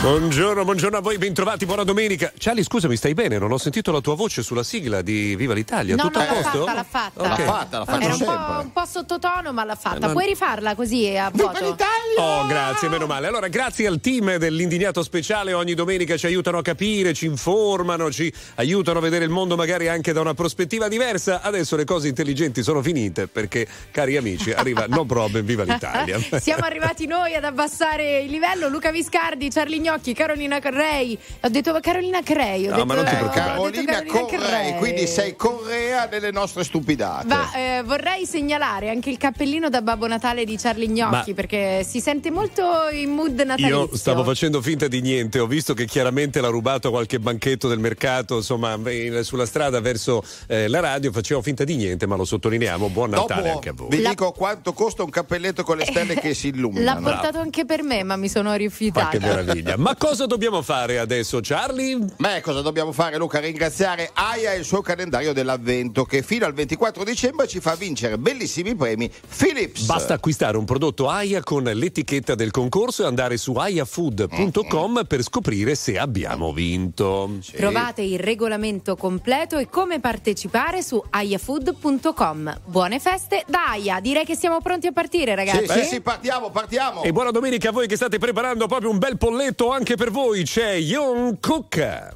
Buongiorno, buongiorno a voi, bentrovati, buona domenica. Charlie, scusami, stai bene? Non ho sentito la tua voce sulla sigla di Viva l'Italia. No, Tutto no, a l'ha posto? fatta, l'ha fatta. Ok. L'ha fatta, la faccio Era un po', un po' sottotono, ma l'ha fatta. Eh, non- Puoi rifarla così a Viva vuoto? l'Italia! Oh, grazie, meno male. Allora, grazie al team dell'Indignato Speciale, ogni domenica ci aiutano a capire, ci informano, ci aiutano a vedere il mondo magari anche da una prospettiva diversa. Adesso le cose intelligenti sono finite perché, cari amici, arriva No Problem, Viva l'Italia. Siamo arrivati noi ad abbassare il livello. Luca Viscardi, Charlie Gnocchi, Carolina Carrei. Ho detto Carolina Carrei. Ho No, detto, ma non ti eh, preoccupare. detto Carolina Correi, quindi sei Correa delle nostre stupidate. Ma eh, vorrei segnalare anche il cappellino da Babbo Natale di Charlie Gnocchi Ma- perché si sente molto in mood natalizio. Io stavo facendo finta di niente, ho visto che chiaramente l'ha rubato a qualche banchetto del mercato, insomma, in- sulla strada verso eh, la radio, facevo finta di niente, ma lo sottolineiamo. Buon Natale Dopo anche a voi. vi La- dico quanto costa un cappelletto con le stelle che si L'ha illuminano. portato anche per me, ma mi sono Ma rifiutata. che meraviglia. Ma cosa dobbiamo fare adesso, Charlie? Beh, cosa dobbiamo fare, Luca? Ringraziare Aya e il suo calendario dell'avvento che fino al 24 dicembre ci fa vincere bellissimi premi Philips. Basta acquistare un prodotto AIA con l'etichetta del concorso e andare su aiafood.com per scoprire se abbiamo vinto. Sì. Trovate il regolamento completo e come partecipare su ayafood.com. Buone feste da Aya. Direi che siamo pronti a partire, ragazzi. Sì, sì, sì, partiamo, partiamo. E buona domenica a voi che state preparando proprio un bel polletto anche per voi. C'è Young Cook.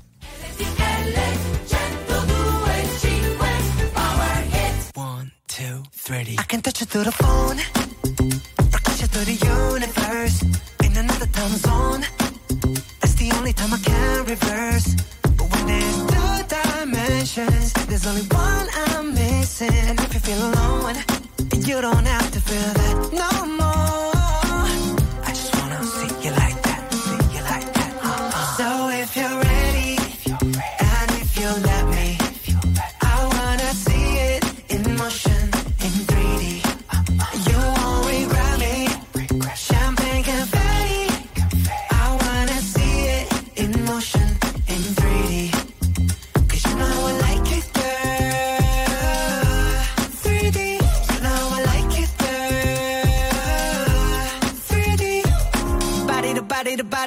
Two, three. I can touch you through the phone, rock you through the universe, in another time zone. That's the only time I can reverse. But when there's two dimensions, there's only one I'm missing. And if you feel alone, you don't have to feel that no more.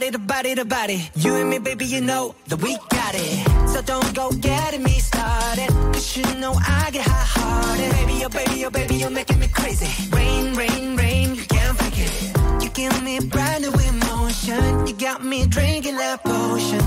Body to body to body. You and me, baby, you know that we got it. So don't go getting me started. Cause you know I get hot hearted. Baby, oh baby, oh baby, you're making me crazy. Rain, rain, rain, you can't fake it. You give me brand new emotion. You got me drinking that potion.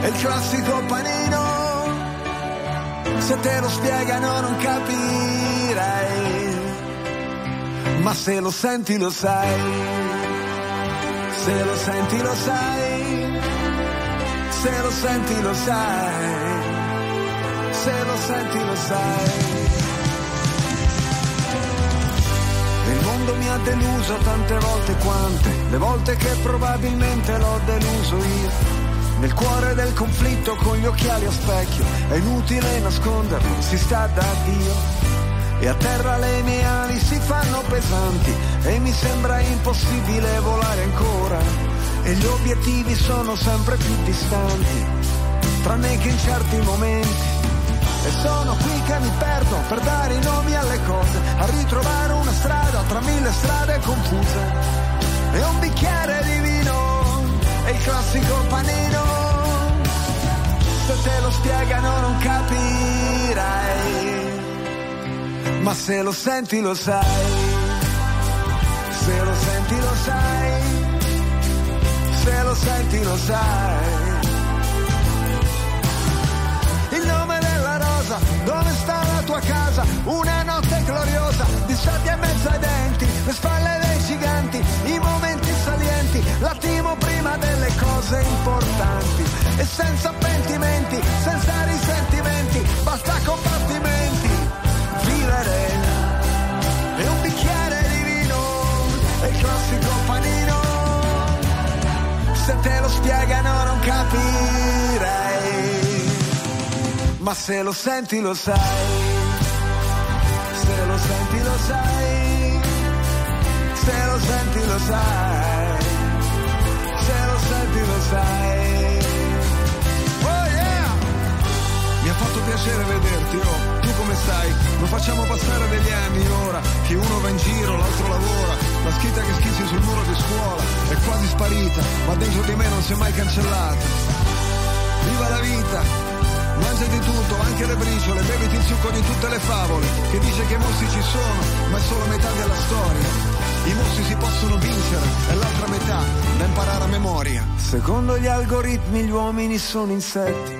è il classico panino. Se te lo spiegano non capirai, ma se lo senti lo sai, se lo senti lo sai, se lo senti lo sai, se lo senti lo sai. Il mondo mi ha deluso tante volte quante, le volte che probabilmente l'ho deluso io. Nel cuore del conflitto con gli occhiali a specchio, è inutile nasconderlo, si sta da Dio. E a terra le mie ali si fanno pesanti e mi sembra impossibile volare ancora. E gli obiettivi sono sempre più distanti, tranne che in certi momenti. E sono qui che mi perdo per dare i nomi alle cose, a ritrovare una strada tra mille strade confuse. E un bicchiere di vino, e il classico panino. Se te lo spiegano non capirai, ma se lo senti lo sai, se lo senti lo sai, se lo senti lo sai. Il nome della rosa, dove sta la tua casa? Una notte gloriosa, di soldi e mezzo ai denti, le spalle dei giganti, i momenti l'attimo prima delle cose importanti. E senza pentimenti, senza risentimenti, basta combattimenti, vivere. E un bicchiere di vino, e il classico panino. Se te lo spiegano non capirai ma se lo senti lo sai, se lo senti lo sai, se lo senti lo sai, piacere vederti, oh, tu come stai? Non facciamo passare degli anni ora, che uno va in giro, l'altro lavora, la scritta che schizzi sul muro di scuola è quasi sparita, ma dentro di me non si è mai cancellata. Viva la vita! Mangia di tutto, anche le briciole, beviti il succo di tutte le favole, che dice che i mostri ci sono, ma è solo metà della storia. I mostri si possono vincere, e l'altra metà da imparare a memoria. Secondo gli algoritmi gli uomini sono insetti,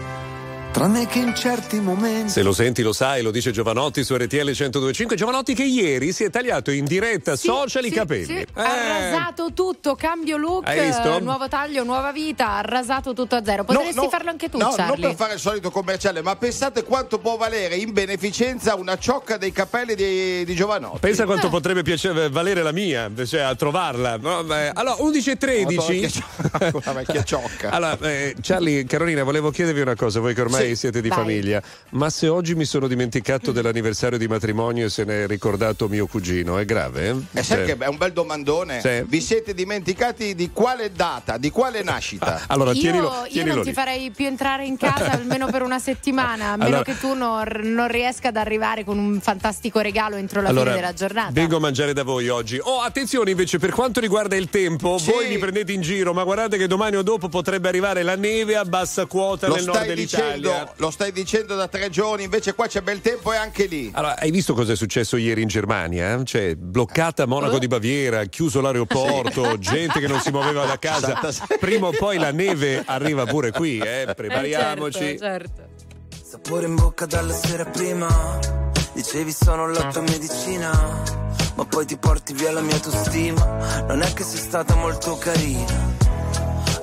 tranne che in certi momenti. Se lo senti lo sai, lo dice Giovanotti su RTL 1025. Giovanotti che ieri si è tagliato in diretta Sì, social i sì, capelli. sì. Eh. Ha rasato tutto, cambio look, Hai visto? eh, nuovo taglio, nuova vita, ha rasato tutto a zero. Potresti No, no, farlo anche tu, no, non Charlie. per fare il solito commerciale, ma pensate quanto può valere in beneficenza una ciocca dei capelli di, di Giovanotti. Pensa Eh. quanto potrebbe piacere, valere la mia, cioè a trovarla. Allora, 11 e 13. Una vecchia ciocca. Allora, eh, Charlie, Carolina, volevo chiedervi una cosa, voi che ormai Sì, siete di vai. famiglia, ma se oggi mi sono dimenticato dell'anniversario di matrimonio e se ne è ricordato mio cugino, è grave? eh? E sai Cioè- che è un bel domandone? Sì. Vi siete dimenticati di quale data, di quale nascita? Allora, io, tienilo, io non lì. ti farei più entrare in casa almeno per una settimana, a meno Allora- che tu non, non riesca ad arrivare con un fantastico regalo entro la Allora, fine della giornata. vengo a mangiare da voi oggi. Oh, attenzione invece per quanto riguarda il tempo, Sì. voi mi prendete in giro, ma guardate che domani o dopo potrebbe arrivare la neve a bassa quota Lo nel nord dell'Italia. dicendo, lo stai dicendo da tre giorni, invece qua c'è bel tempo e anche lì. Allora, hai visto cosa è successo ieri in Germania? eh? Cioè, bloccata Monaco di Baviera, chiuso l'aeroporto, gente che non si muoveva da casa. Prima o poi la neve arriva pure qui, eh? Eh, Prepariamoci. certo, certo. Sapore in bocca dalla sera prima Dicevi sono la tua medicina Ma poi ti porti via la mia autostima Non è che sei stata molto carina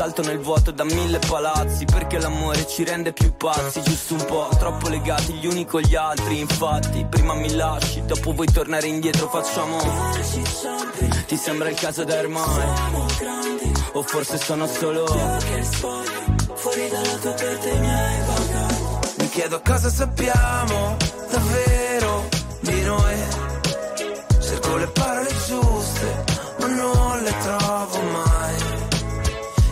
Salto nel vuoto da mille palazzi, perché l'amore ci rende più pazzi, giusto un po', troppo legati gli uni con gli altri. Infatti, prima mi lasci, dopo vuoi tornare indietro, facciamo. Ti sembra il caso da ormai? O forse sono solo fuori dalla tua porta i miei bagagli. Mi chiedo cosa sappiamo davvero di noi. Cerco le parole giuste, ma non le trovo mai.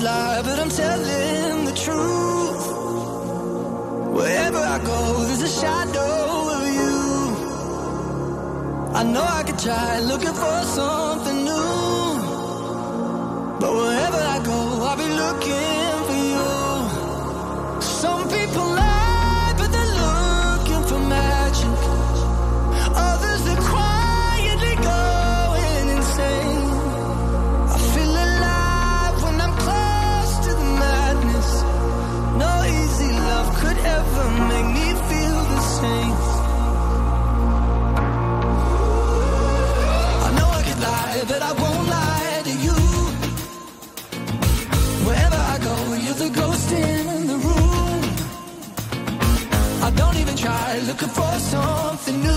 Lie, but I'm telling the truth. Wherever I go, there's a shadow of you. I know I could try looking for something looking for something new.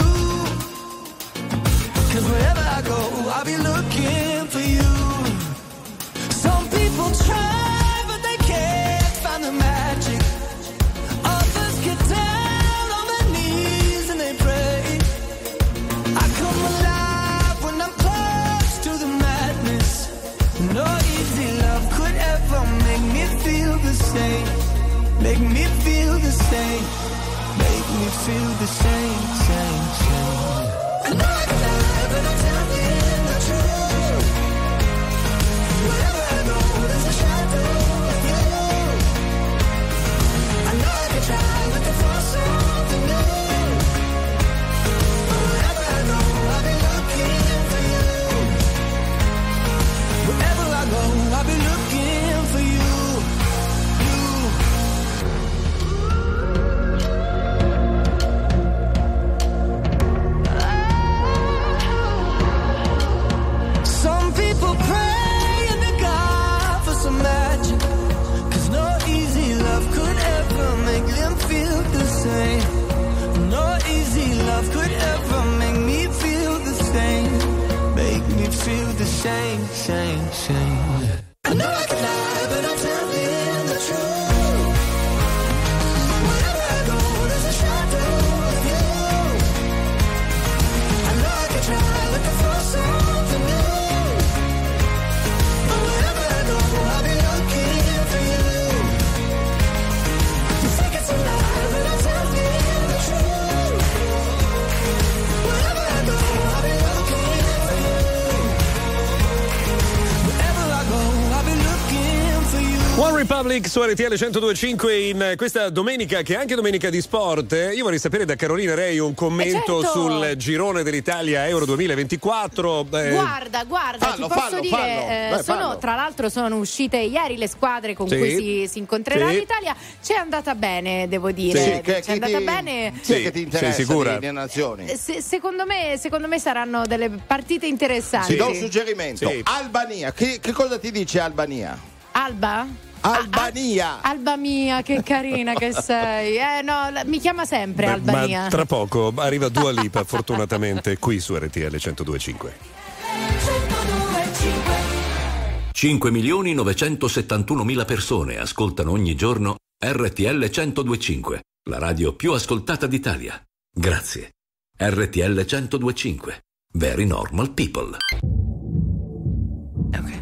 Feel the same, feel the same, Republic su RTL 1025 in questa domenica che è anche domenica di sport. Eh, io vorrei sapere da Carolina Rei un commento eh, certo. sul girone dell'Italia Euro 2024. Eh... Guarda, guarda, fallo, ti posso fallo, dire, fallo. Eh, sono, tra l'altro sono uscite ieri le squadre con sì. cui si, si incontrerà sì. l'Italia. C'è andata bene, devo dire. Sì, che, C'è andata ti, bene. Sì, che ti interessa Sei sicura? Di, nazioni. Eh, se, secondo, me, secondo, me, saranno delle partite interessanti. Ti do un suggerimento. Albania, che, che cosa ti dice Albania? Alba? Albania. Ah, Albania, che carina che sei. Eh no, la, mi chiama sempre Beh, Albania. tra poco arriva Dua Lipa fortunatamente qui su RTL 1025. 5.971.000 persone ascoltano ogni giorno RTL 1025, la radio più ascoltata d'Italia. Grazie. RTL 1025. Very normal people. Okay.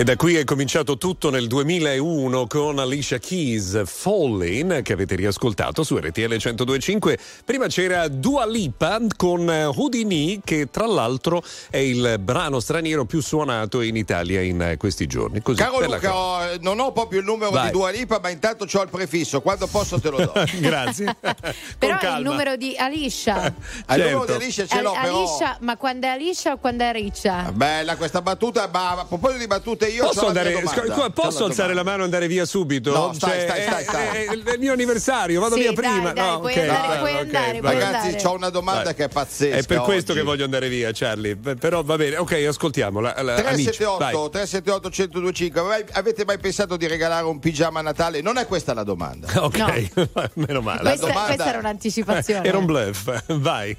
E da qui è cominciato tutto nel 2001 con Alicia Keys Falling che avete riascoltato su RTL 1025. Prima c'era Dua Lipa con Houdini che tra l'altro è il brano straniero più suonato in Italia in questi giorni. Così, Caro la Luca, ho- non ho proprio il numero Vai. di Dua Lipa, ma intanto ho il prefisso. Quando posso te lo do. Grazie. Però calma. il numero di Alicia. Al numero Certo. di Alicia ce l'ho, Al- però. Alicia, ma quando è Alicia o quando è Riccia? Bella questa battuta, ma a proposito di battute io Posso, andare, domanda. posso alzare la mano e andare via subito? No, stai, Cioè, stai, stai, è- stai. È, è il mio anniversario, vado Sì, via dai, prima. dai, No, puoi ok, andare, puoi ok, andare, puoi Ragazzi, andare. c'ho una domanda Vai. che è pazzesca. È per questo oggi. che voglio andare via, Charlie. Però va bene, ok, ascoltiamo. La, la, amici, 378 vai. 378 1025 Mai- avete mai pensato di regalare un pigiama a Natale? Non è questa la domanda. Ok, meno male. Questa, domanda questa era un'anticipazione. Era un bluff, vai.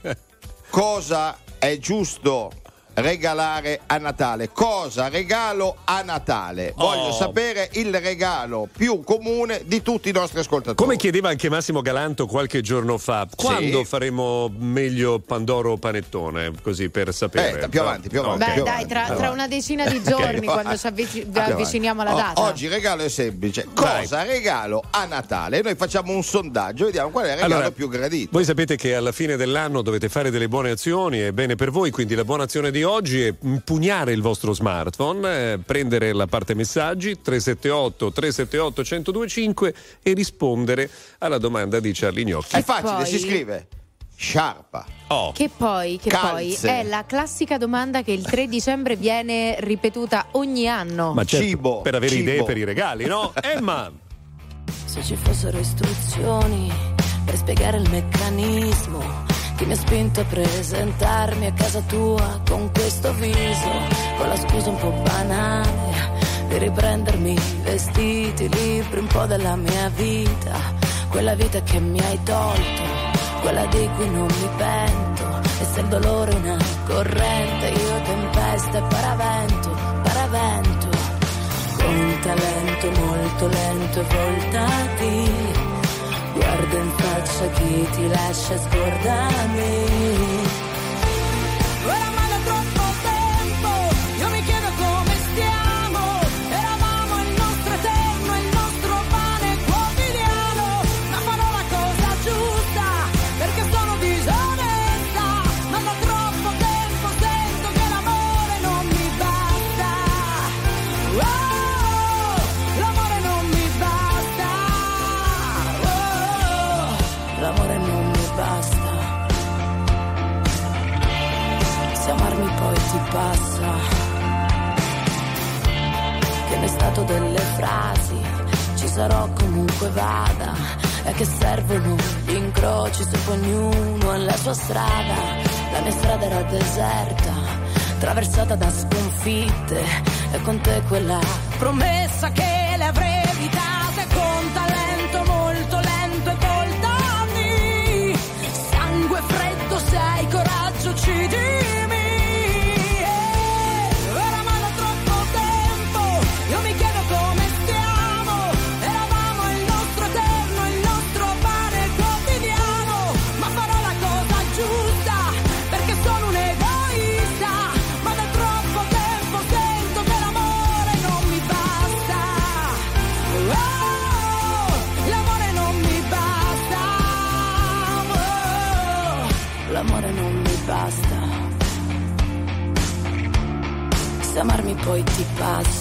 Cosa è giusto regalare a Natale? Cosa regalo a Natale? Voglio Oh. sapere il regalo più comune di tutti i nostri ascoltatori. Come chiedeva anche Massimo Galanto qualche giorno fa, quando faremo meglio Pandoro o Panettone? Così per sapere. Eh, più avanti, più avanti. Beh, dai, tra, tra una decina di giorni, quando ci avvici- avviciniamo alla O- data. Oggi il regalo è semplice. Cosa regalo a Natale? Noi facciamo un sondaggio, vediamo qual è il regalo Allora, più gradito. Voi sapete che alla fine dell'anno dovete fare delle buone azioni, è bene per voi, quindi la buona azione di oggi è impugnare il vostro smartphone, eh, prendere la parte messaggi 378 378 1025 e rispondere alla domanda di Charlie Gnocchi. È facile, poi- si scrive sciarpa. Oh, Che poi, che poi è la classica domanda che il 3 dicembre viene ripetuta ogni anno. ma certo, cibo, per avere cibo. idee per i regali, no? Emma! Se ci fossero istruzioni per spiegare il meccanismo che mi ha spinto a presentarmi a casa tua con questo viso, con la scusa un po' banale di riprendermi i vestiti, libri, un po' della mia vita, quella vita che mi hai tolto, quella di cui non mi pento, e se il dolore è una corrente, io tempesta e paravento, paravento con un talento molto lento e voltati. Guarda in faccia chi ti lascia scordarmi. Oramai passa. Che ne è stato delle frasi, ci sarò comunque vada. E che servono gli incroci poi ognuno ha la sua strada. La mia strada era deserta, attraversata da sconfitte. E con te quella promessa che le avrei amarmi poi ti passa.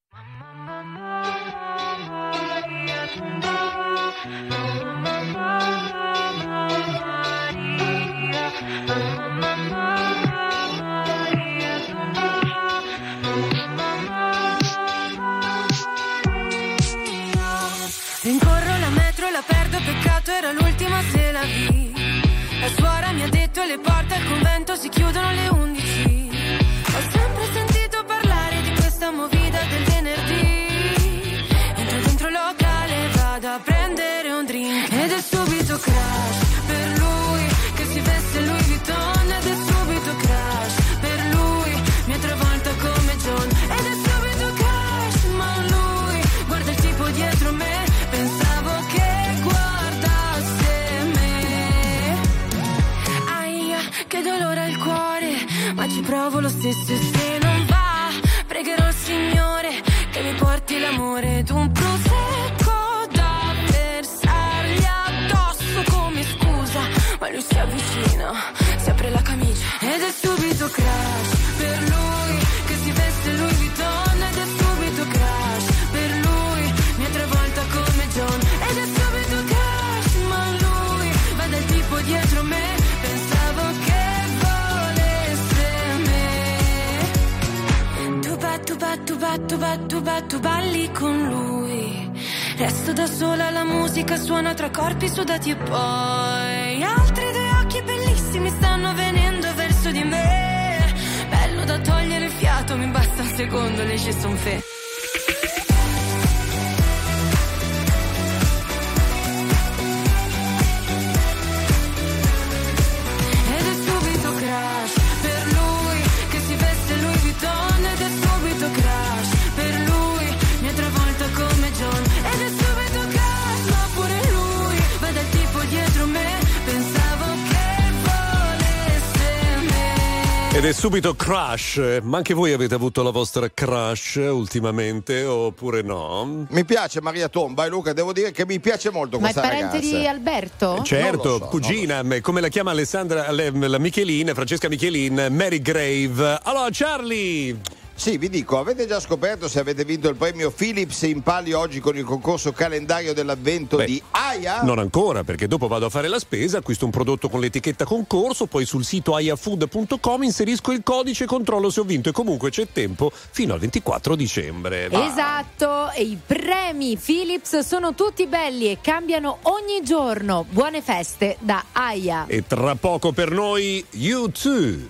Per lui che si veste Louis Vuitton. Ed è subito crash per lui, mi ha travolta come John. Ed è subito crash, ma lui guarda il tipo dietro me. Pensavo che guardasse me. Aia, che dolore al cuore, ma ci provo lo stesso e se non va, pregherò il Signore che mi porti l'amore ba, tu ba, tu ba, tu ba, tu balli con lui. Resto da sola, la musica suona tra corpi sudati e poi altri due occhi bellissimi stanno venendo verso di me. Bello da togliere il fiato, mi basta un secondo, le ci son fe. Ed è subito crush, ma anche voi avete avuto la vostra crush ultimamente oppure no? Mi piace Maria Tomba e Luca, devo dire che mi piace molto Ma è questa parente ragazza. di Alberto? Certo, so, cugina, me- come la chiama Alessandra, le- la Michelin, Francesca Michelin, Mary Grave. Allora, Charlie! Sì, vi dico, avete già scoperto se avete vinto il premio Philips in palio oggi con il concorso calendario dell'avvento Beh, di Aya? Non ancora, perché dopo vado a fare la spesa, acquisto un prodotto con l'etichetta concorso, poi sul sito aiafood.com inserisco il codice e controllo se ho vinto e comunque c'è tempo fino al 24 dicembre. Va. Esatto, e i premi Philips sono tutti belli e cambiano ogni giorno. Buone feste da Aya. E tra poco per noi, You Too.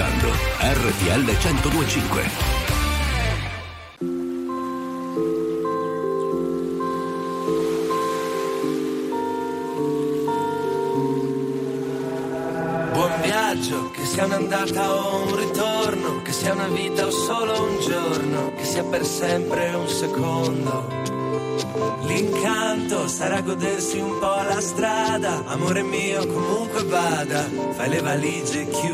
ascoltando RTL 1025. Buon viaggio, che sia un'andata o un ritorno, che sia una vita o solo un giorno, che sia per sempre un secondo. L'incanto sarà godersi un po' la strada, amore mio comunque vada, fai le valigie, chiudi.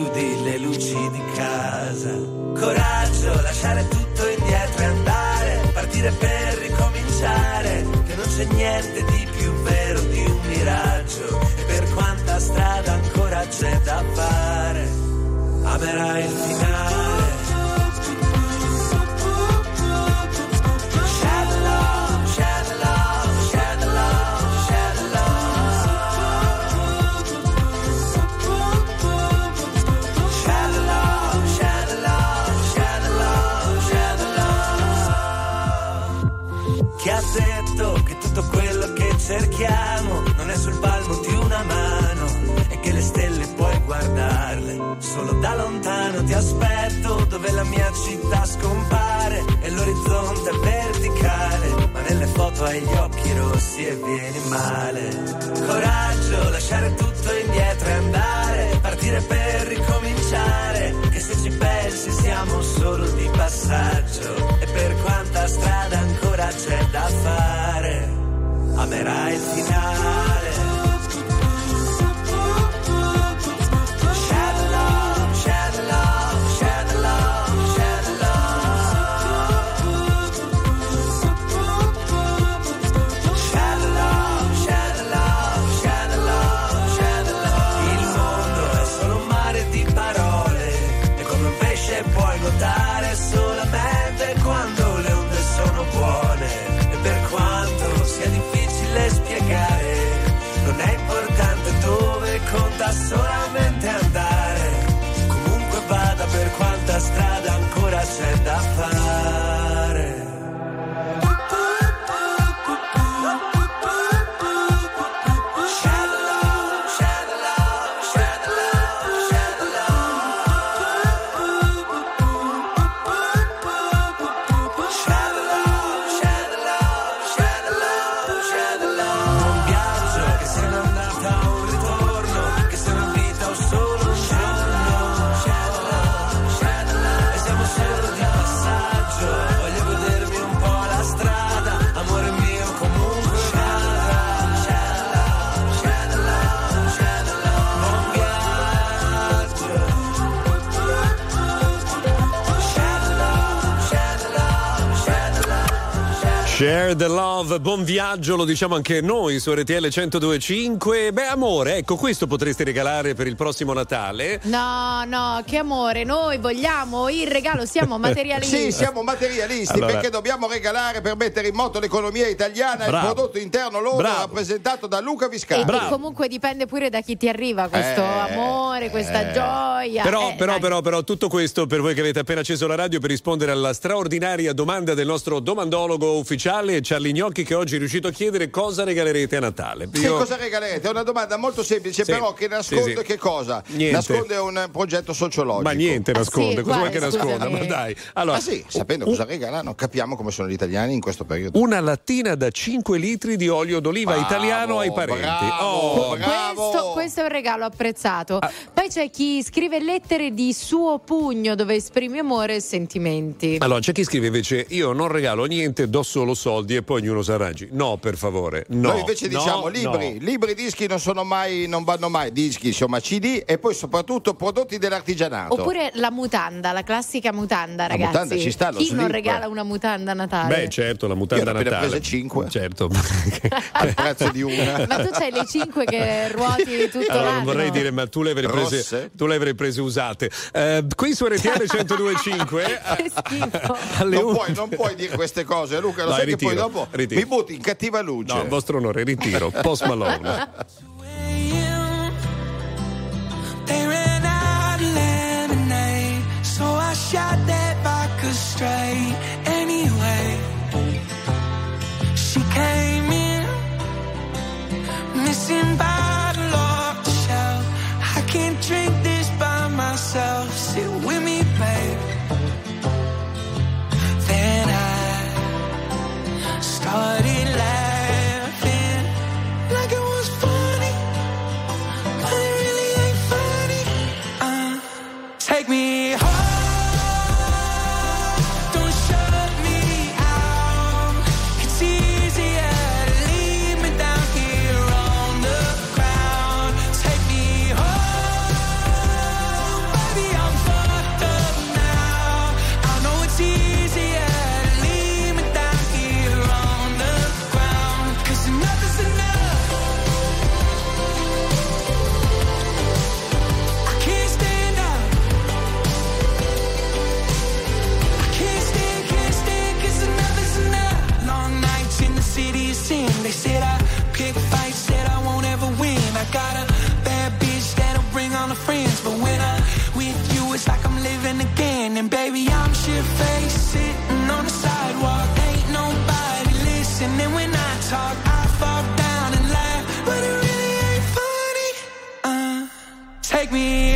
Share the love, buon viaggio, lo diciamo anche noi su RTL 1025. Beh, amore, ecco, questo potreste regalare per il prossimo Natale. No, no, che amore, noi vogliamo il regalo, siamo materialisti. Sì, siamo materialisti Allora- perché dobbiamo regalare per mettere in moto l'economia italiana Bravo. il prodotto interno lordo Bravo. rappresentato da Luca E, Viscardi. e comunque dipende pure da chi ti arriva questo Eh, amore, questa eh. gioia. Però, Eh, però, però, però, tutto questo per voi che avete appena acceso la radio per rispondere alla straordinaria domanda del nostro domandologo ufficiale Charlie Gnocchi che oggi è riuscito a chiedere cosa regalerete a Natale. Che cosa regalerete? È una domanda molto semplice, Sì, però che nasconde sì, sì. che cosa? Niente. Nasconde un progetto sociologico. Ma niente nasconde, sì, cosa vuoi che nasconda? Ma dai. Allora, Ma sì, sapendo cosa regalano, capiamo come sono gli italiani in questo periodo. una lattina da 5 litri di olio d'oliva Bravo, italiano ai parenti. bravo, Oh. Questo, questo è un regalo apprezzato. Ah. Poi c'è chi scrive lettere di suo pugno dove esprime amore e sentimenti. Allora, c'è chi scrive invece: Io non regalo niente, do solo soldi e poi ognuno si arrangi. No, per favore. No. Noi invece no, diciamo libri, no. libri, dischi non sono mai, non vanno mai, dischi, insomma, CD e poi soprattutto prodotti dell'artigianato. Oppure la mutanda, la classica mutanda, La ragazzi. mutanda ci sta, lo Chi non slip. regala una mutanda a Natale? Beh, certo, la mutanda Io Natale. prese cinque. Certo. al prezzo di una. Ma tu c'hai le 5 che ruoti tutto Allora, non l'anno. vorrei dire, ma tu le avrei prese, tu le avrei prese usate. Eh, qui su RTL 1025 Che schifo. alle Non un- puoi, non puoi dire queste cose, Luca. Lo Dai, sai che ritiro, poi dopo ritiro. mi butti in cattiva luce. No, vostro onore, ritiro. Post Malone. Shot that vodka straight. Sit with me, babe. Then I started be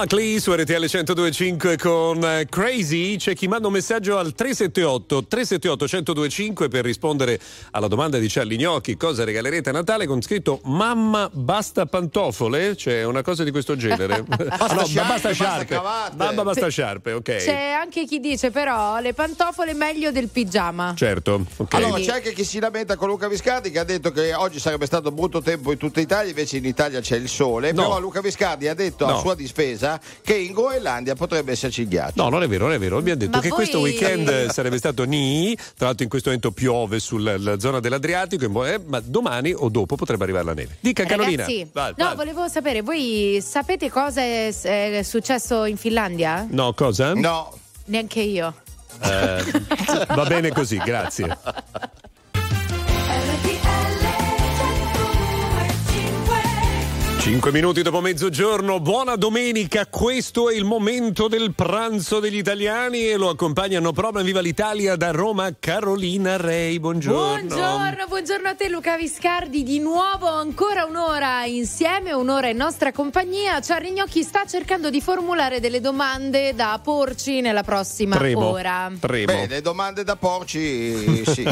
Sparkly su RTL 1025 con eh, Crazy. C'è chi manda un messaggio al 378 378 1025 per rispondere alla domanda di Charlie Gnocchi cosa regalerete a Natale con scritto Mamma basta pantofole? C'è una cosa di questo genere. Basta no, sciarpe, ma basta basta sciarpe. cravatte. Mamma basta sciarpe, ok. C'è anche chi dice però le pantofole meglio del pigiama. Certo, ok. Allora, c'è anche chi si lamenta con Luca Viscardi che ha detto che oggi sarebbe stato brutto tempo in tutta Italia, invece in Italia c'è il sole. No. Però Luca Viscardi ha detto No. a sua difesa che in Groenlandia potrebbe esserci il ghiaccio. No, non è vero, non è vero. Abbiamo detto Ma che voi- questo weekend eh, sarebbe stato ni, tra l'altro in questo momento piove sulla zona dell'Adriatico, eh, ma domani o dopo potrebbe arrivare la neve. Dica Carolina. Vai, no, vai. volevo sapere, voi sapete cosa è, è successo in Finlandia? No, cosa? No. Neanche io. Eh, va bene così, grazie. 5 minuti dopo mezzogiorno, buona domenica, questo è il momento del pranzo degli italiani e lo accompagnano proprio in Viva l'Italia da Roma Carolina Rei, buongiorno. Buongiorno, buongiorno a te Luca Viscardi, di nuovo ancora un'ora insieme, un'ora in nostra compagnia. Charlie Gnocchi sta cercando di formulare delle domande da porci nella prossima Premo, ora. premo. Bene, domande da porci, sì.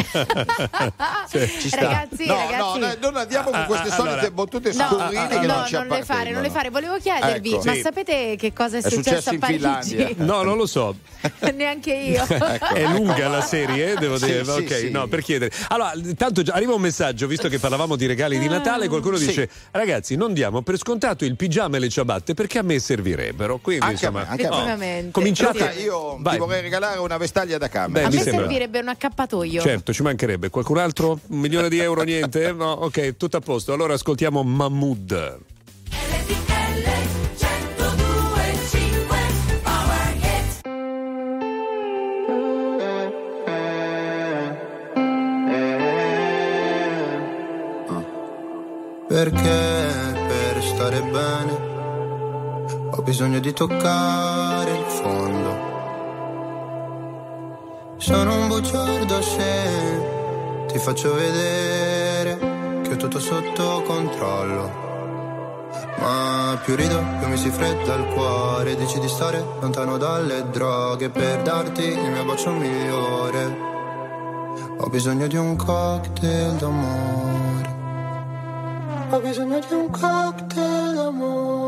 Ci sta. Ragazzi, no, ragazzi. no, no, non andiamo con queste Ah, ah, solite allora. battute No, scurrili che no, non ci non le fare, non le fare. Volevo chiedervi, Ecco. ma Sì. sapete che cosa è, È successo a in Parigi? Finlandia. No, non lo so. Neanche io. È lunga la serie, devo Sì, dire. sì, ok, sì. no, per chiedere. Allora, intanto già arriva un messaggio, visto che parlavamo di regali di Natale, qualcuno Sì. dice: Ragazzi, non diamo per scontato il pigiama e le ciabatte perché a me servirebbero. Quindi, Anche insomma, me, anche a me. Effettivamente. cominciate. Luca, io Vai. ti vorrei regalare una vestaglia da cambio. Beh, a me sembra. servirebbe un accappatoio. Certo, ci mancherebbe. Qualcun altro? Un milione di euro, niente? No, ok, tutto a posto. Allora ascoltiamo Mahmood. Perché per stare bene ho bisogno di toccare il fondo. Sono un bugiardo se ti faccio vedere che ho tutto sotto controllo. Ma più rido, più mi si fredda il cuore. Dici di stare lontano dalle droghe per darti il mio bacio migliore. Ho bisogno di un cocktail d'amore. Ho bisogno di un cocktail d'amore.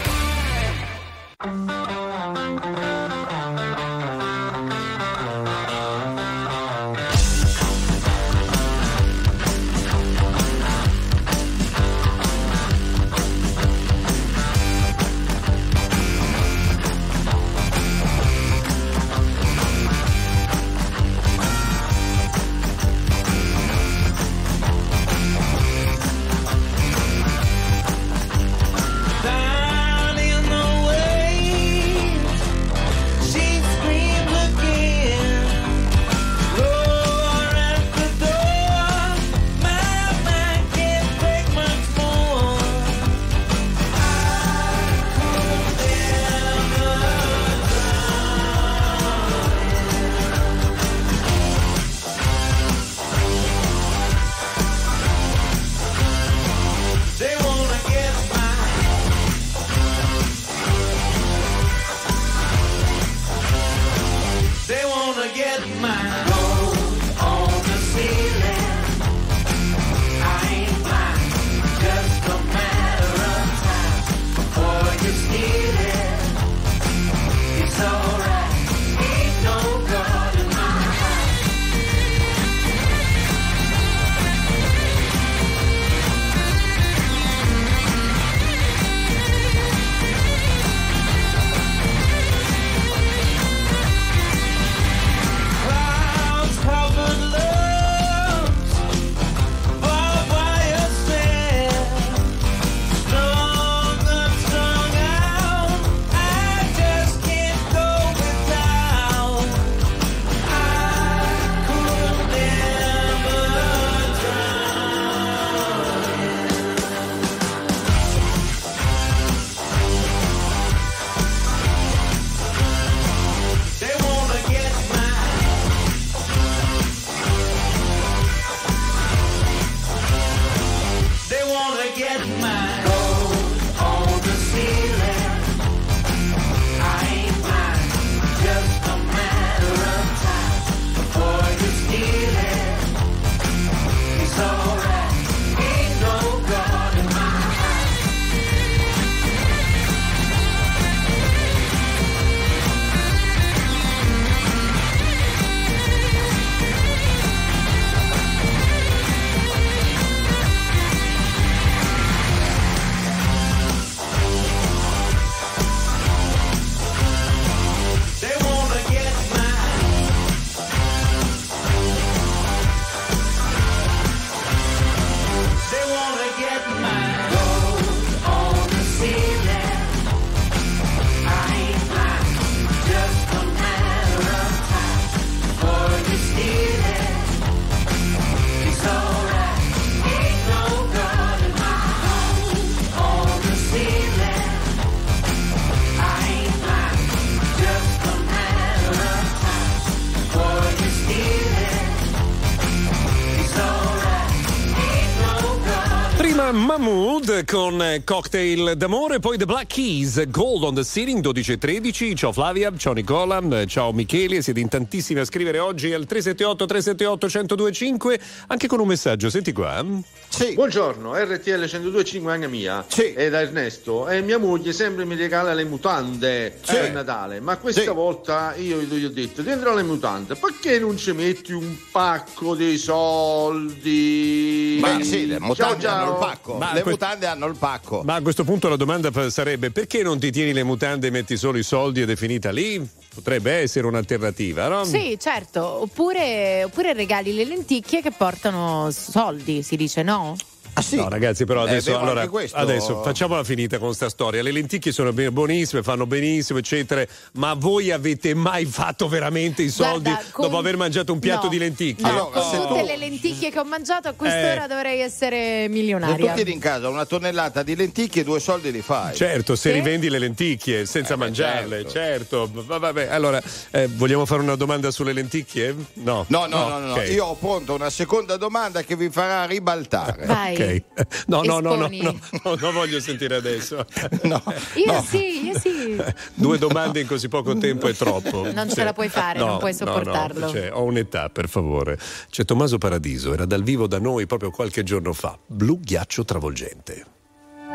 Con eh, Cocktail d'amore, poi The Black Keys, Gold on the Ceiling 12 e 13. Ciao Flavia, ciao Nicola, eh, ciao Michele, siete in tantissimi a scrivere oggi al 378 378 1025 anche con un messaggio, senti qua. Sì. Buongiorno, RTL 1025 anche mia. Sì. E da Ernesto. E mia moglie sempre mi regala le mutande Sì. per Natale. Ma questa Sì. volta io gli ho detto: dentro le mutande, perché non ci metti un pacco di soldi? Ma sì, le mutande Ciao, ciao. hanno il pacco. Ma le que- mutande hanno il pacco. Ma a questo punto la domanda sarebbe perché non ti tieni le mutande e metti solo i soldi ed è finita lì? Potrebbe essere un'alternativa, no? Sì, certo. Oppure, oppure regali le lenticchie che portano soldi, si dice no? Ah sì? No, ragazzi, però Eh, adesso, avevo allora, adesso facciamola finita con sta storia. Le lenticchie sono buonissime, fanno benissimo, eccetera. Ma voi avete mai fatto veramente i soldi Guarda, con- dopo aver mangiato un piatto No. di lenticchie? No, Allora, con tutte tu- le lenticchie che ho mangiato a quest'ora Eh. dovrei essere Se tu tieni in casa una tonnellata di lenticchie, due soldi li fai. Certo, se Sì? rivendi le lenticchie senza Eh, mangiarle, certo. Va- Vabbè, allora, eh, vogliamo fare una domanda sulle lenticchie? No. No, no, no, no, ok. io ho pronto una seconda domanda che vi farà ribaltare. Vai. Ok. No, no, no, no, Esponi. no, no, non voglio sentire adesso. No, Io no. sì, io sì. Due domande in così poco tempo è troppo. Non ce la puoi fare, non puoi no, no, sopportarlo. cioè, ho un'età, per favore. C'è Tommaso Paradiso, era dal vivo da noi proprio qualche giorno fa. Blu ghiaccio travolgente.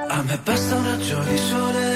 A me basta un raggio di sole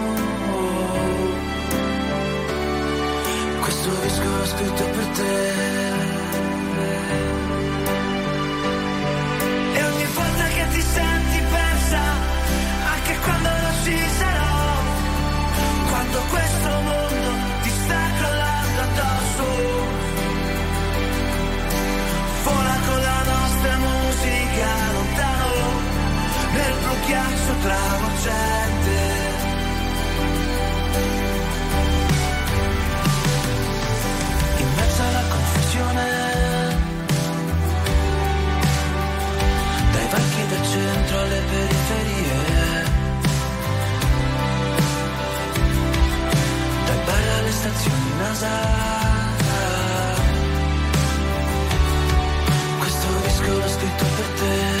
disco scritto per te. E ogni volta che ti senti persa anche quando non ci sarò quando questo mondo ti sta crollando addosso vola con la nostra musica lontano travolgente in periferie dai bar alle stazioni NASA. Questo disco l'ho scritto per te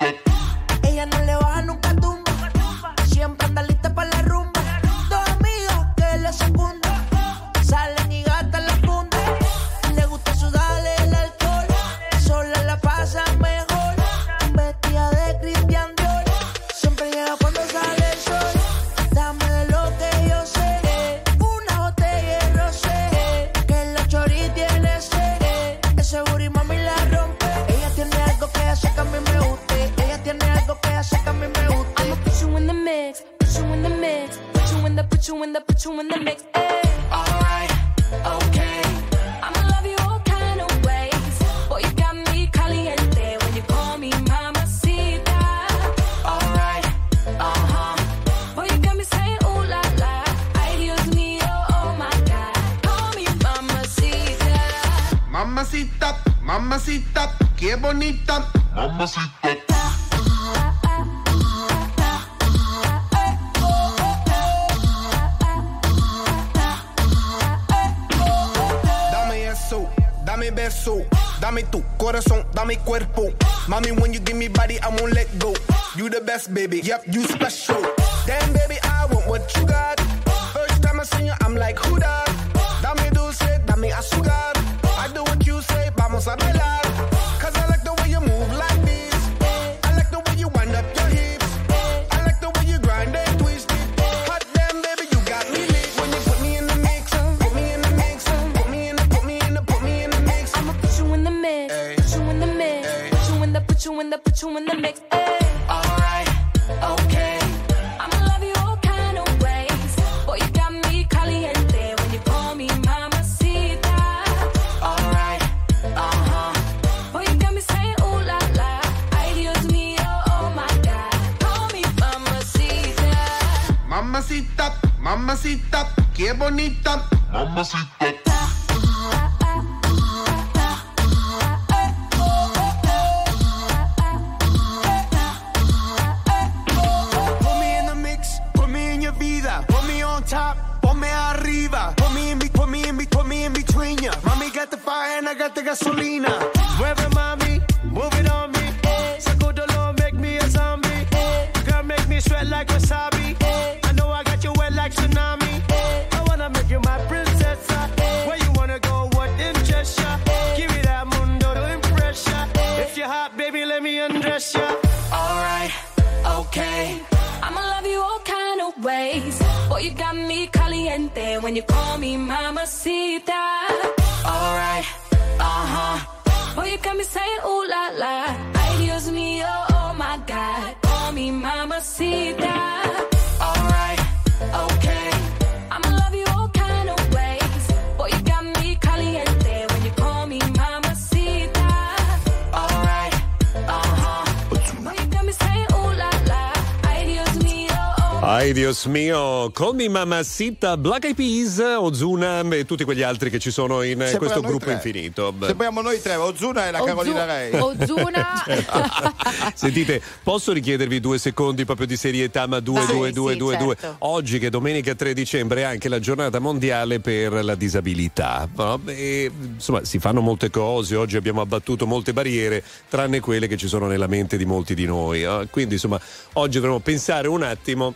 Dios mio, Call Me Mamacita, Black Eyed Peas, Ozuna e tutti quegli altri che ci sono in Sembriamo questo gruppo tre. infinito. Sembriamo noi tre, Ozuna e la Ozu- Carolina Rey. Ozuna. Certo. Sentite, posso richiedervi due secondi proprio di serietà, ma due, ah, Vai, due, sì, due, due, certo. due. Oggi che è domenica 3 dicembre è anche la giornata mondiale per la disabilità. E, insomma, si fanno molte cose, oggi abbiamo abbattuto molte barriere, tranne quelle che ci sono nella mente di molti di noi. Eh? Quindi, insomma, oggi dovremmo pensare un attimo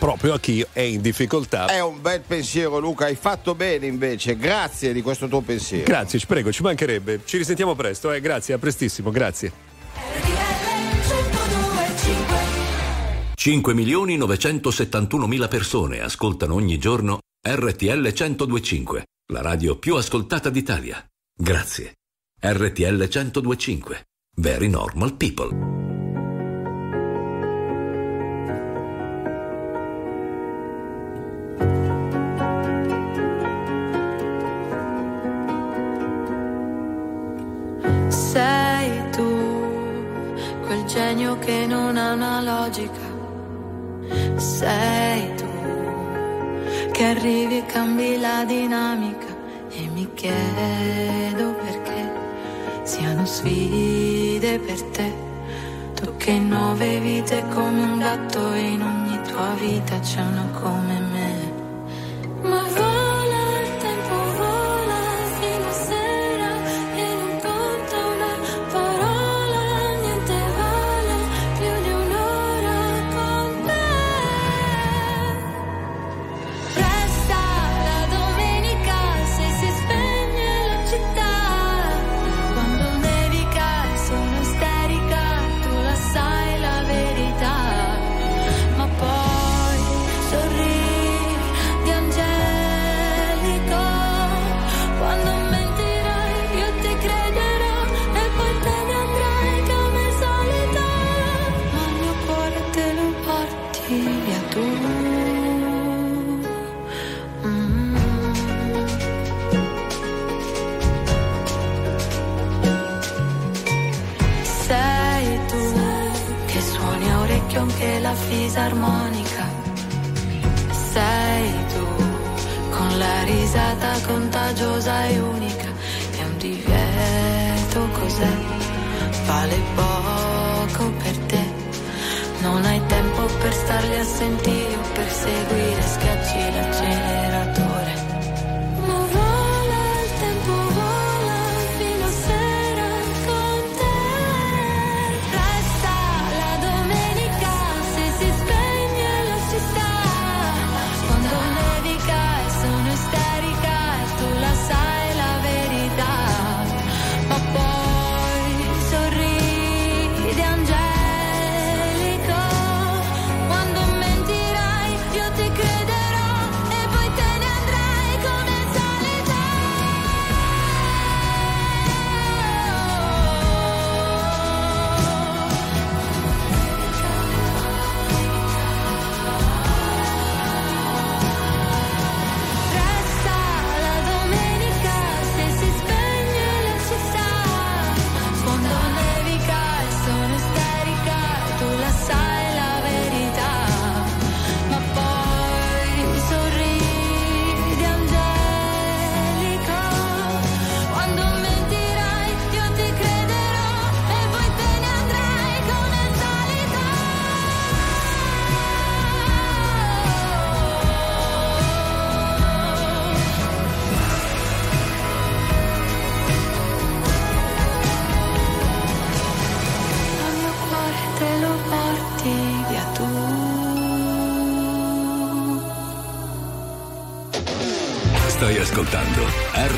proprio a chi è in difficoltà. È un bel pensiero Luca, hai fatto bene invece, grazie di questo tuo pensiero. Grazie, ci prego, ci mancherebbe. Ci risentiamo presto, eh? grazie, a prestissimo, grazie. 5.971.000 persone ascoltano ogni giorno RTL 1025, la radio più ascoltata d'Italia. Grazie. RTL 1025. Very normal people. sei tu, quel genio che non ha una logica. Sei tu, che arrivi e cambi la dinamica e mi chiedo perché siano sfide per te. Tu che nuove vite come un gatto e in ogni tua vita c'è una come me. Ma vai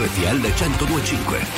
RTL 1025.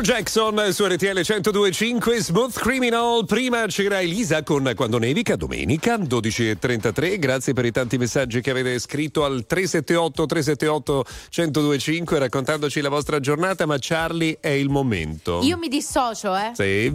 Michael Jackson su RTL 1025 Smooth Criminal. Prima c'era Elisa con Quando nevica, domenica 12.33. Grazie per i tanti messaggi che avete scritto al 378 378 1025 raccontandoci la vostra giornata. Ma Charlie è il momento. Io mi dissocio, eh. Sì.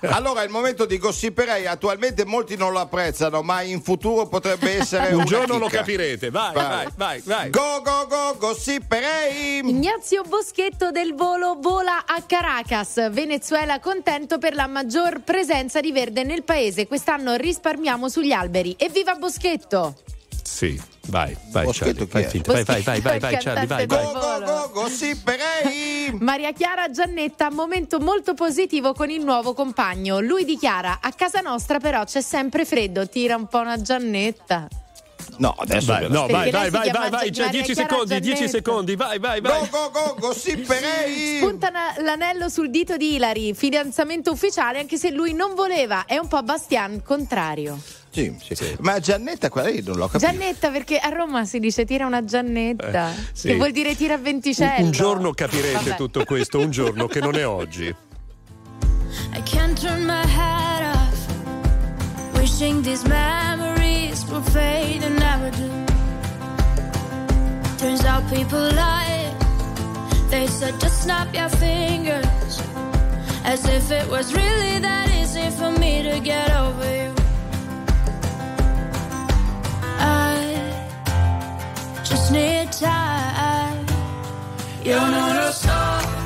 Allora, il momento di gossiperei. Attualmente molti non lo apprezzano, ma in futuro potrebbe essere Un giorno lo chicca. capirete. Vai, vai, vai, vai. Go, go, go, gossiperei. Ignazio Boschetto del volo vola a Caracas, Venezuela contento per la maggior presenza di verde nel paese. Quest'anno risparmiamo sugli alberi. Evviva Boschetto! Sì, vai, vai, Boschetto Charlie. Finta. vai, vai, vai, vai, vai, Charlie, vai, vai. del volo. Gossiperei. Maria Chiara Giannetta, momento molto positivo con il nuovo compagno. Lui dichiara: A casa nostra, però, c'è sempre freddo. Tira un po' una Giannetta. No, adesso Vai, no, vai, vai, vai, vai, vai, c'è Maria 10 Chiara secondi, 10 Giannetta. secondi, vai, vai, vai. Go, go, go, gossiperei. Spunta l'anello sul dito di Ilari, fidanzamento ufficiale, anche se lui non voleva. È un po' Bastian contrario. Sì, sì. Ma Giannetta, quella lì non l'ho capito. Giannetta, perché a Roma si dice tira una Giannetta, Eh, sì. che vuol dire tira a Un, venticello. un giorno capirete Vabbè. tutto questo, un giorno che non è oggi. I can't turn my head off. Wishing these memories will fade and never do. Turns out people lie. They said just snap your fingers. As if it was really that easy for me to get over you. I just need time. Io non lo so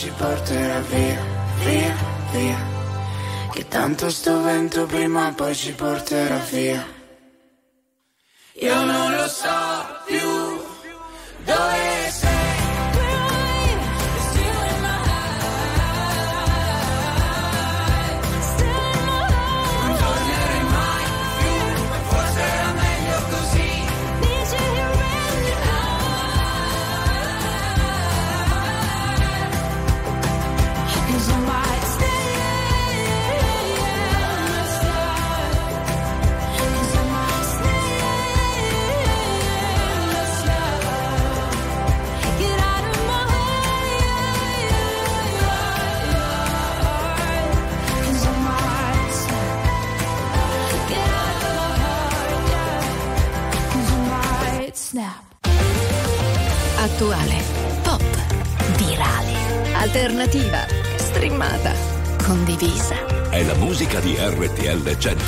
ci porterà via, via, via. Che tanto sto vento prima o poi ci porterà via.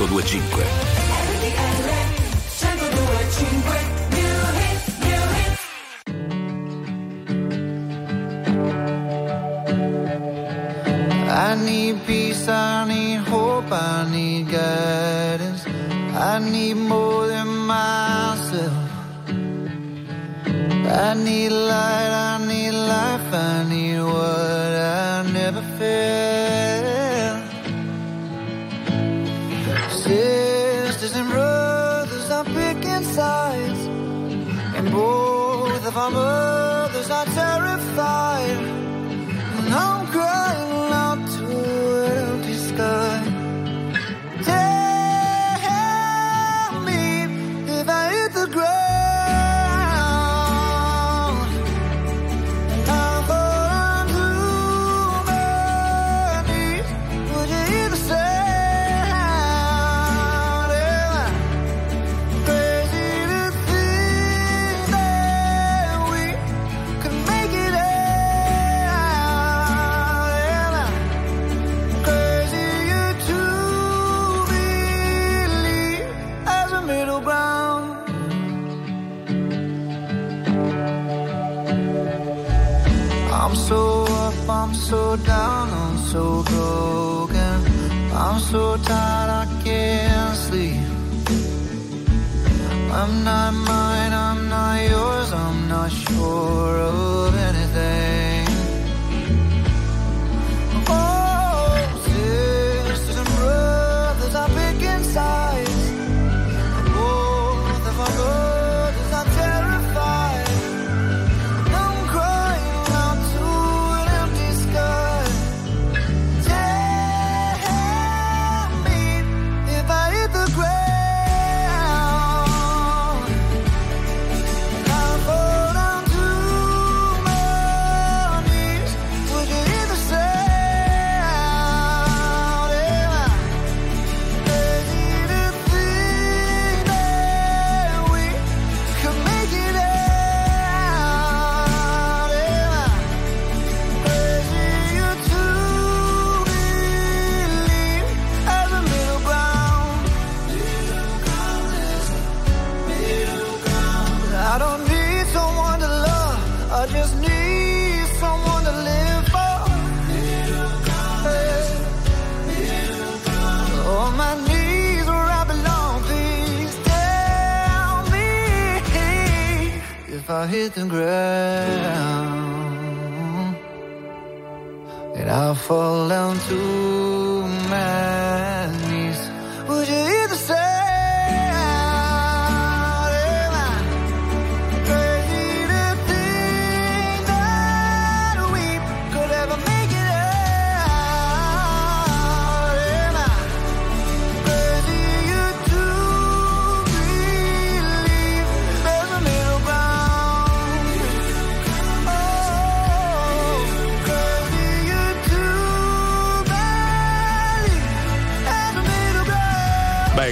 1025. I'm so down, I'm so broken. I'm so tired, I can't sleep. I'm not mine, I'm not yours, I'm not sure of anything. I hit the ground. And I fall down to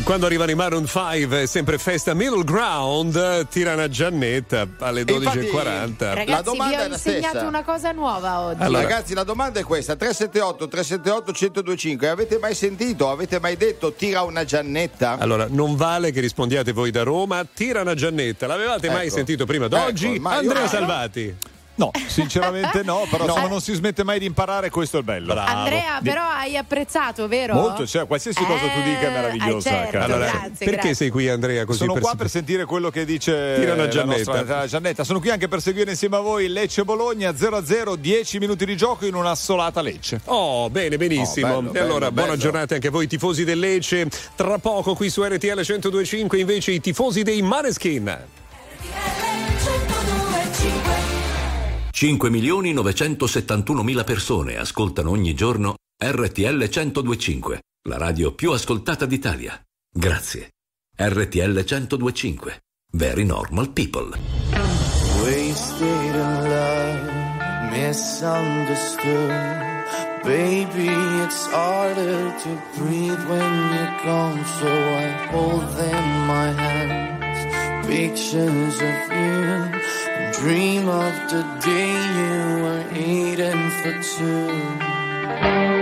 quando arrivano i Maroon 5 è sempre festa Middle Ground, tirano a Giannetta alle 12.40. Ragazzi, vi ho insegnato una cosa nuova oggi. Allora- Ragazzi, la domanda è questa: 378 378 1025. Avete mai sentito, avete mai detto tira una Giannetta? Allora, non vale che rispondiate voi da Roma, tirano a Giannetta. L'avevate mai Ecco. sentito prima d'oggi? Ecco, Andrea. Salvati. No, sinceramente no, però no. non si smette mai di imparare, questo è il bello. Bravo. Andrea, però hai apprezzato, vero? Molto, cioè qualsiasi eh, cosa tu dica è eh, meravigliosa. Eh, certo, allora, grazie, perché grazie. sei qui Andrea così? Sono per qua per sentire quello che dice Tirano Giannetta. Nostra, Giannetta. Sono qui anche per seguire insieme a voi Lecce Bologna 0-0, 10 minuti di gioco in una solata Lecce. Oh, bene, benissimo. Oh, bello, e allora bello, buona bello. giornata anche a voi tifosi del Lecce. Tra poco qui su RTL 1025 invece i tifosi dei Maneskin. RTL 5.971.000 persone ascoltano ogni giorno RTL 102.5, la radio più ascoltata d'Italia. Grazie. RTL 102.5. Very normal people. Wasted in love, misunderstood. Baby, it's harder to breathe when you're gone, so I hold them my hands. Pictures of you. Dream of the day you were eating for two.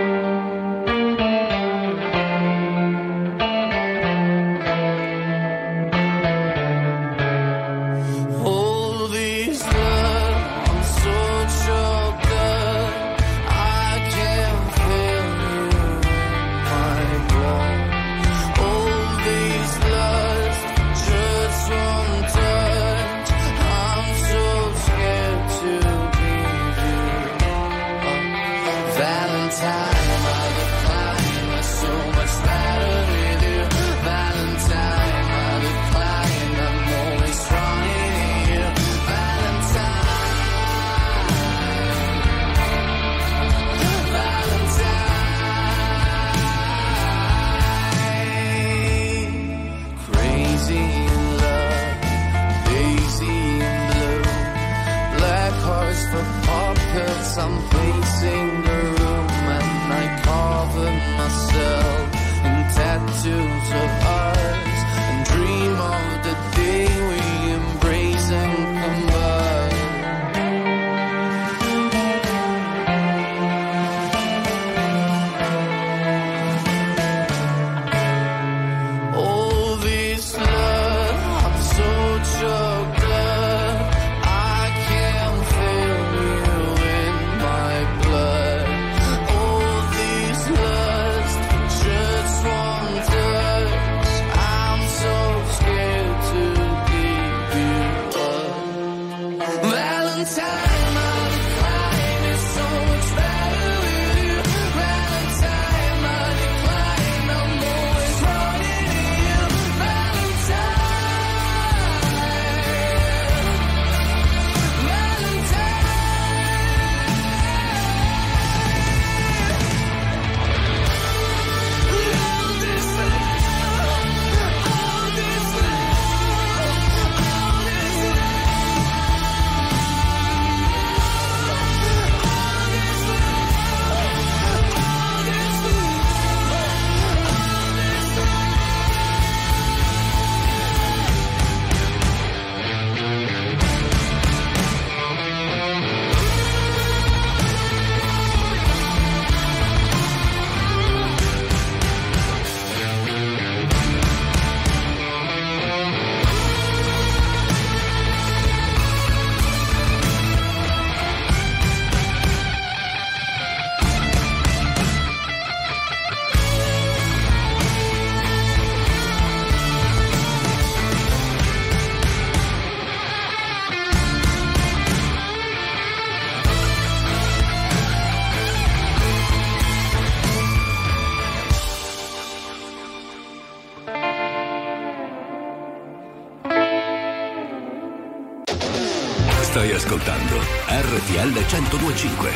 1025.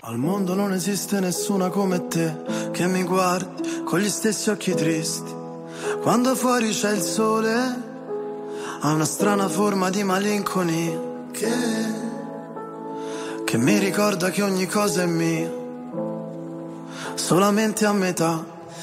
Al mondo non esiste nessuna come te che mi guardi con gli stessi occhi tristi. Quando fuori c'è il sole, ha una strana forma di malinconia che, che mi ricorda che ogni cosa è mia, solamente a metà.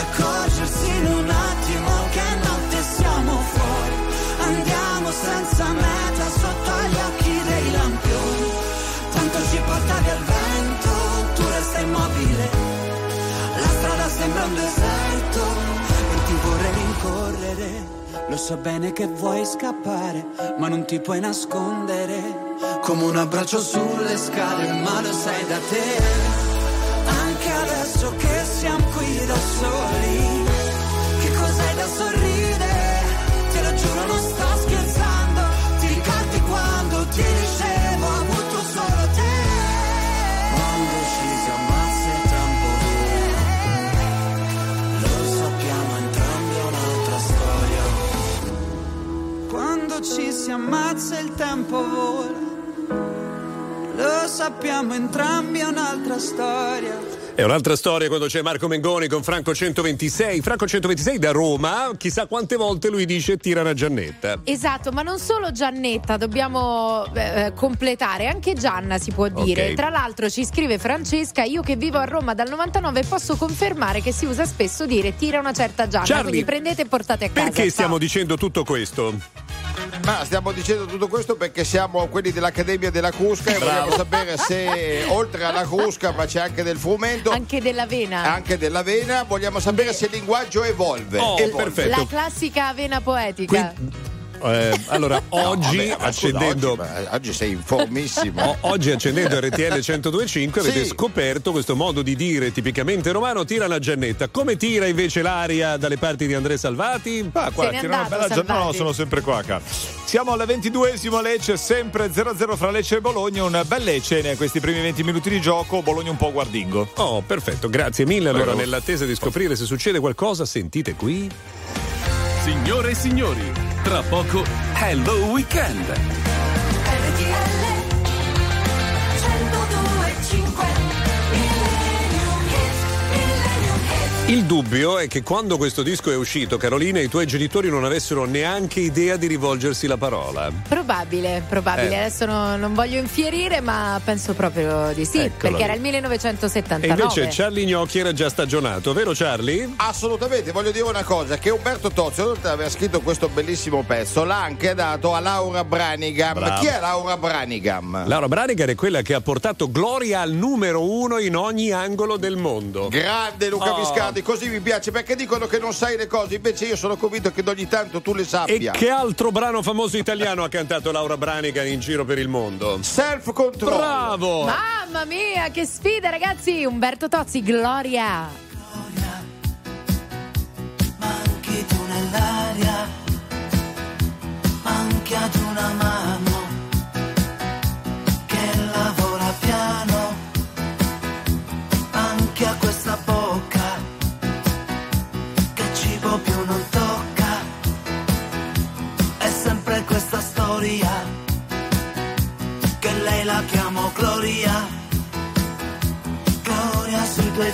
Accorgersi in un attimo che notte siamo fuori. Andiamo senza meta sotto agli occhi dei lampioni. Tanto ci portavi al vento, tu resta immobile. La strada sembra un deserto e ti vorrei rincorrere. Lo so bene che vuoi scappare, ma non ti puoi nascondere. Come un abbraccio sulle scale, ma lo sai da te. Adesso che siamo qui da soli, che cos'hai da sorridere? Te lo giuro, non sto scherzando. Ti ricordi quando ti dicevo ho avuto solo te? Quando ci si ammazza il tempo vola. Lo sappiamo entrambi un'altra storia. Quando ci si ammazza il tempo vola. Lo sappiamo entrambi, è un'altra storia. È un'altra storia quando c'è Marco Mengoni con Franco 126. Franco 126 da Roma, chissà quante volte lui dice tira una Giannetta. Esatto, ma non solo Giannetta, dobbiamo eh, completare, anche Gianna si può dire. Ok. Tra l'altro ci scrive Francesca, io che vivo a Roma dal 99 posso confermare che si usa spesso dire tira una certa Gianna, Charlie, quindi prendete e portate a casa. Perché stiamo dicendo tutto questo? Ma stiamo dicendo tutto questo perché siamo quelli dell'Accademia della Crusca e vogliamo sapere se oltre alla Crusca ma c'è anche del frumento, Anche dell'avena. anche dell'avena, vogliamo sapere se il linguaggio evolve. Oh, Evolve. perfetto. La classica avena poetica. Eh, allora, oggi vabbè, scusa, accendendo. oggi, oggi sei informissimo. O- oggi accendendo RTL 1025 avete Sì. scoperto questo modo di dire tipicamente romano tira la giannetta. Come tira invece l'aria dalle parti di Andrea Salvati? Ah, n'è tirano una bella giornata. No, Salvati. sono sempre qua, cara. Siamo alla ventiduesimo Lecce, sempre 0-0 fra Lecce e Bologna. Un bel Lecce ne questi primi 20 minuti di gioco. Bologna un po' guardingo. Oh, perfetto, grazie mille. Allora, Prego. nell'attesa di scoprire se succede qualcosa, sentite qui. Signore e signori, tra poco Hello Weekend. Il dubbio è che quando questo disco è uscito, Carolina, i tuoi genitori non avessero neanche idea di rivolgersi la parola. Probabile, probabile. Eh. Adesso no- non voglio infierire, ma penso proprio di sì, Eccolo perché lì. era il 1979. E invece Charlie Gnocchi era già stagionato, vero Charlie? Assolutamente, voglio dire una cosa, che Umberto Tozzi, oltre ad aver scritto questo bellissimo pezzo, l'ha anche dato a Laura Branigam. Bravo. Chi è Laura Branigam? Laura Branigan è quella che ha portato gloria al numero uno in ogni angolo del mondo. Grande Luca Oh. Viscardi, così mi piace perché dicono che non sai le cose, invece io sono convinto che ogni tanto tu le E sappia. che altro brano famoso italiano ha cantato Laura Branigan in giro per il mondo? Self control. Bravo! Mamma mia, che sfida, ragazzi! Umberto Tozzi, Gloria! Manchi tu nell'aria, manchi ad una mano Gloria. Gloria sui tuoi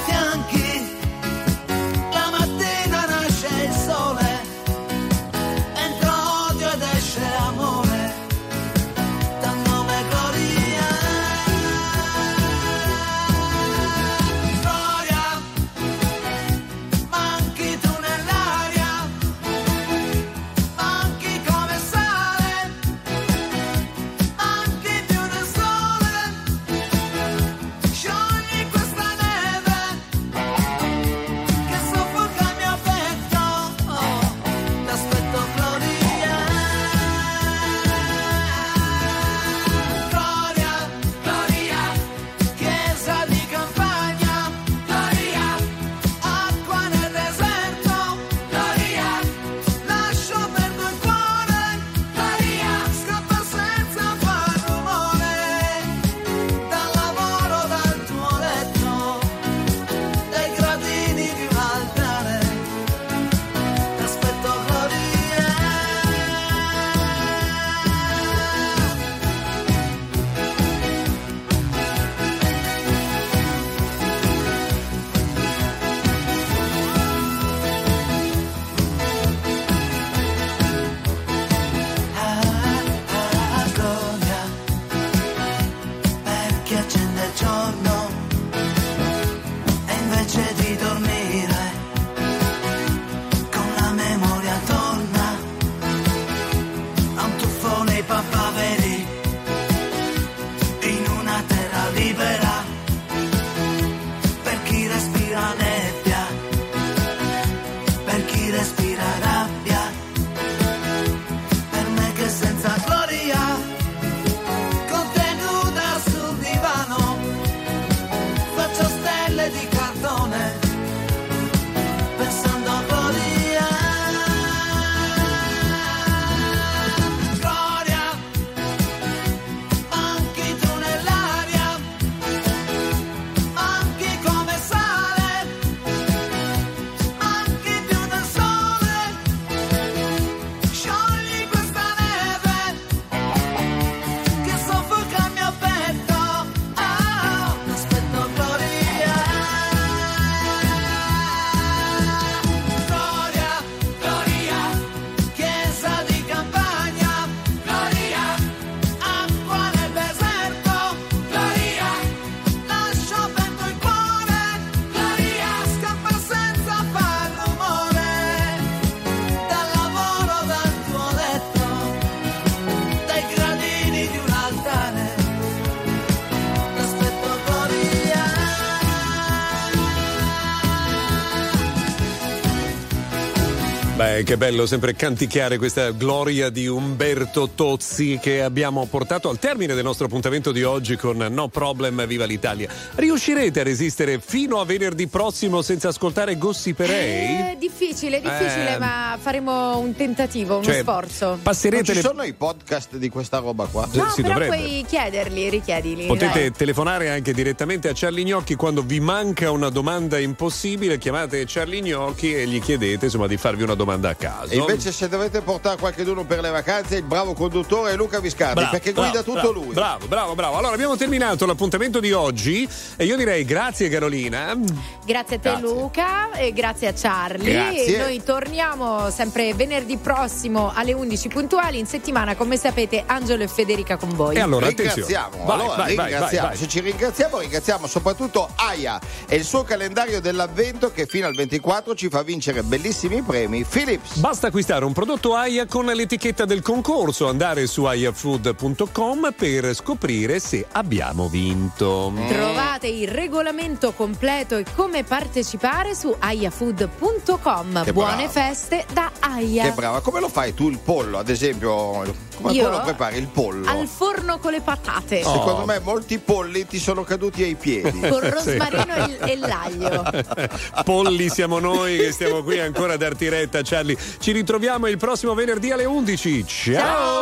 che bello sempre canticchiare questa gloria di Umberto Tozzi che abbiamo portato al termine del nostro appuntamento di oggi con No Problem Viva l'Italia. Riuscirete a resistere fino a venerdì prossimo senza ascoltare Gossiperei? È difficile, difficile, Eh. ma faremo un tentativo, uno Cioè, sforzo. Non Passerete ci le... sono i podcast di questa roba qua? No, si però dovrebbe. puoi chiederli, richiedili. Potete dai. telefonare anche direttamente a Charlie Gnocchi quando vi manca una domanda impossibile, chiamate Charlie Gnocchi e gli chiedete insomma di farvi una domanda caso. E invece se dovete portare qualcuno per le vacanze, il bravo conduttore è Luca Viscardi, Bravo, perché guida bravo, tutto bravo, lui. Bravo, bravo, bravo. Allora abbiamo terminato l'appuntamento di oggi e io direi grazie Carolina. Grazie a te Grazie. Luca e grazie a Charlie. Grazie. Noi torniamo sempre venerdì prossimo alle 11 puntuali. In settimana, come sapete, Angelo e Federica con voi. E allora, ringraziamo, Vai, allora, vai, vai, ringraziamo. vai, vai. Se ci ringraziamo, ringraziamo soprattutto Aya e il suo calendario dell'avvento che fino al 24 ci fa vincere bellissimi premi. Philips. Basta acquistare un prodotto AIA con l'etichetta del concorso, andare su aiafood.com per scoprire se abbiamo vinto. Trovate il regolamento completo e come partecipare su aiafood.com. Che Buone brava. feste da Aia. Che brava, come lo fai tu il pollo, ad esempio? Come Io? come lo prepari il pollo? Al forno con le patate. Secondo me molti polli ti sono caduti ai piedi. Con rosmarino e, e l'aglio. Polli siamo noi che stiamo qui ancora a darti retta, Charlie. Ci ritroviamo il prossimo venerdì alle 11. Ciao.